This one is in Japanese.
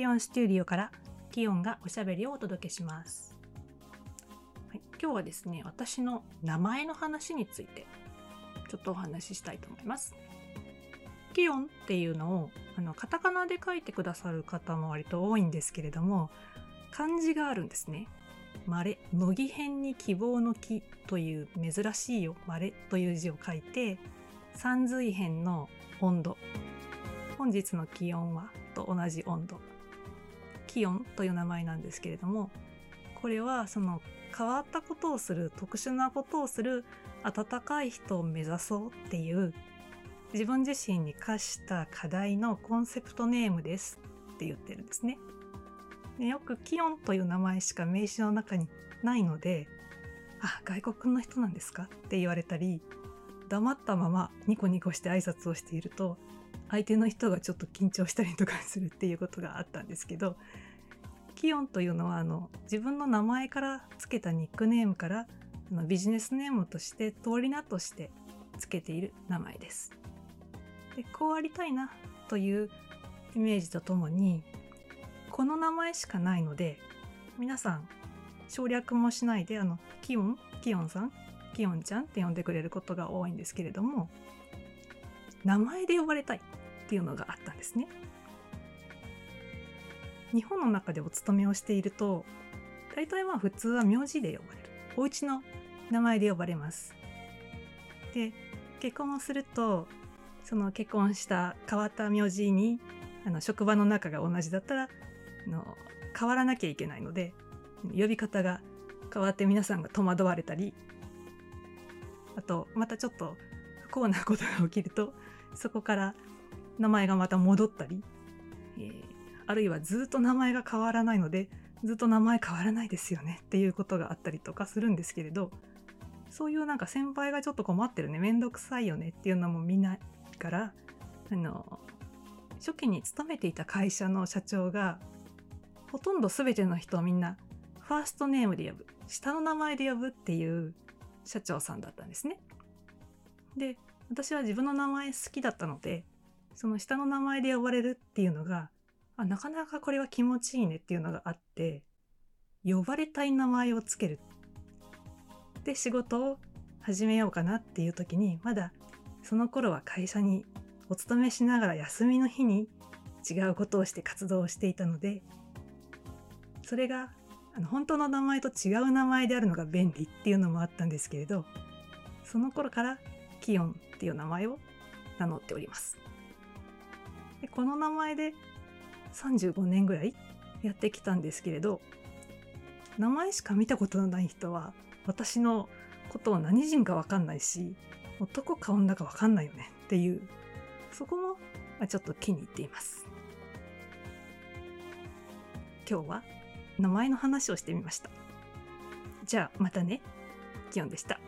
キヨンスタジオからキヨンがおしゃべりをお届けします、はい、今日はですね私の名前の話についてちょっとお話ししたいと思います。キヨンっていうのをあのカタカナで書いてくださる方も割と多いんですけれども漢字があるんですね。まれ乃木編に希望の木という珍しいよ。まれという字を書いて三髄編の温度。本日の気温はと同じ温度。気温という名前なんですけれどもこれはその変わったことをする特殊なことをする温かい人を目指そうっていう自分自身に課した課題のコンセプトネームですって言ってるんですね。でよくキヨンという名前しか名詞の中にないので「あ外国の人なんですか?」って言われたり黙ったままニコニコして挨拶をしていると相手の人がちょっと緊張したりとかするっていうことがあったんですけどキヨンというのはあの自分の名前からつけたニックネームからあのビジネスネームとして通り名としてつけている名前です。でこうありたいなというイメージとともにこの名前しかないので皆さん省略もしないであのキヨンキヨンさんキヨンちゃんって呼んでくれることが多いんですけれども名前で呼ばれたいっていうのがあったんですね。日本の中でお勤めをしていると大体まあ普通は名字で呼ばれるお家の名前で呼ばれます。で結婚をするとその結婚した変わった名字にあの職場の中が同じだったらあの変わらなきゃいけないので呼び方が変わって皆さんが戸惑われたりあとまたちょっと幸なことが起きるとそこから名前がまた戻ったり、えー、あるいはずっと名前が変わらないのでずっと名前変わらないですよねっていうことがあったりとかするんですけれどそういうなんか先輩がちょっと困ってるねめんどくさいよねっていうのもみんなからあの初期に勤めていた会社の社長がほとんど全ての人をみんなファーストネームで呼ぶ下の名前で呼ぶっていう社長さんだったんですね。で私は自分の名前好きだったのでその下の名前で呼ばれるっていうのがあなかなかこれは気持ちいいねっていうのがあって呼ばれたい名前をつける。で仕事を始めようかなっていう時にまだその頃は会社にお勤めしながら休みの日に違うことをして活動をしていたのでそれがあの本当の名前と違う名前であるのが便利っていうのもあったんですけれどその頃からキヨンっていう名前を名乗っております。でこの名前で35年ぐらいやってきたんですけれど名前しか見たことのない人は私のことを何人か分かんないし男か女か分かんないよねっていうそこもちょっと気に入っています。今日は名前の話をしてみました。じゃあまたね。キヨンでした。